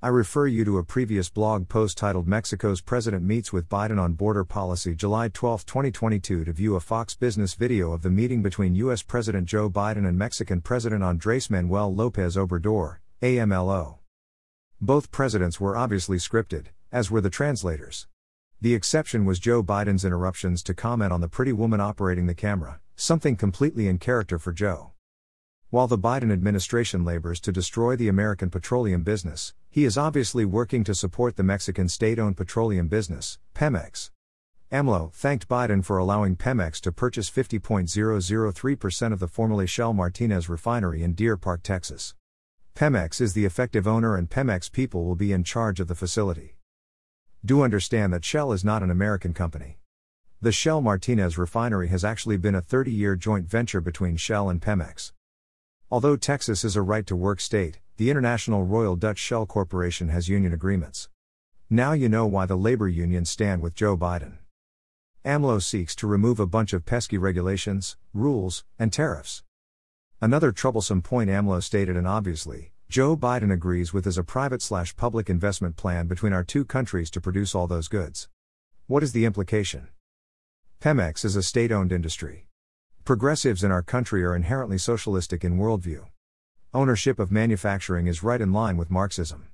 I refer you to a previous blog post titled Mexico's President Meets with Biden on Border Policy July 12, 2022 to view a Fox Business video of the meeting between U.S. President Joe Biden and Mexican President Andres Manuel Lopez Obrador, AMLO. Both presidents were obviously scripted, as were the translators. The exception was Joe Biden's interruptions to comment on the pretty woman operating the camera, something completely in character for Joe. While the Biden administration labors to destroy the American petroleum business, he is obviously working to support the Mexican state owned petroleum business, Pemex. AMLO thanked Biden for allowing Pemex to purchase 50.003% of the formerly Shell Martinez refinery in Deer Park, Texas. Pemex is the effective owner and Pemex people will be in charge of the facility. Do understand that Shell is not an American company. The Shell Martinez refinery has actually been a 30 year joint venture between Shell and Pemex. Although Texas is a right to work state, the International Royal Dutch Shell Corporation has union agreements. Now you know why the labor unions stand with Joe Biden. AMLO seeks to remove a bunch of pesky regulations, rules, and tariffs. Another troublesome point AMLO stated, and obviously, Joe Biden agrees with is a private slash public investment plan between our two countries to produce all those goods. What is the implication? Pemex is a state owned industry. Progressives in our country are inherently socialistic in worldview. Ownership of manufacturing is right in line with Marxism.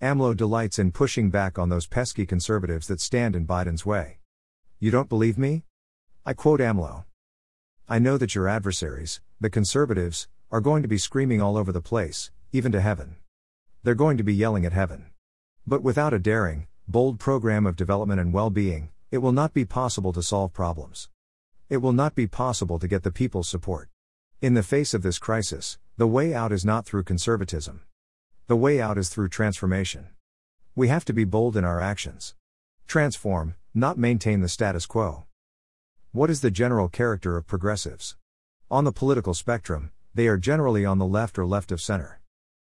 AMLO delights in pushing back on those pesky conservatives that stand in Biden's way. You don't believe me? I quote AMLO. I know that your adversaries, the conservatives, are going to be screaming all over the place, even to heaven. They're going to be yelling at heaven. But without a daring, bold program of development and well being, it will not be possible to solve problems. It will not be possible to get the people's support. In the face of this crisis, the way out is not through conservatism. The way out is through transformation. We have to be bold in our actions. Transform, not maintain the status quo. What is the general character of progressives? On the political spectrum, they are generally on the left or left of center.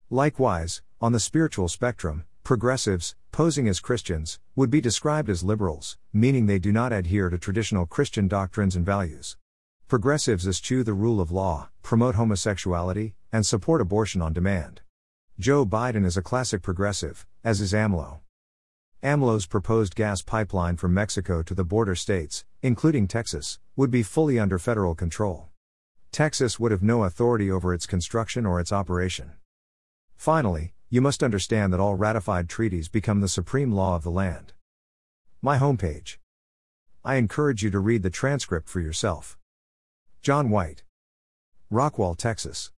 Likewise, on the spiritual spectrum, progressives, posing as Christians, would be described as liberals, meaning they do not adhere to traditional Christian doctrines and values. Progressives eschew the rule of law, promote homosexuality, and support abortion on demand. Joe Biden is a classic progressive, as is AMLO. AMLO's proposed gas pipeline from Mexico to the border states, including Texas, would be fully under federal control. Texas would have no authority over its construction or its operation. Finally, you must understand that all ratified treaties become the supreme law of the land. My homepage. I encourage you to read the transcript for yourself. John White. Rockwall, Texas.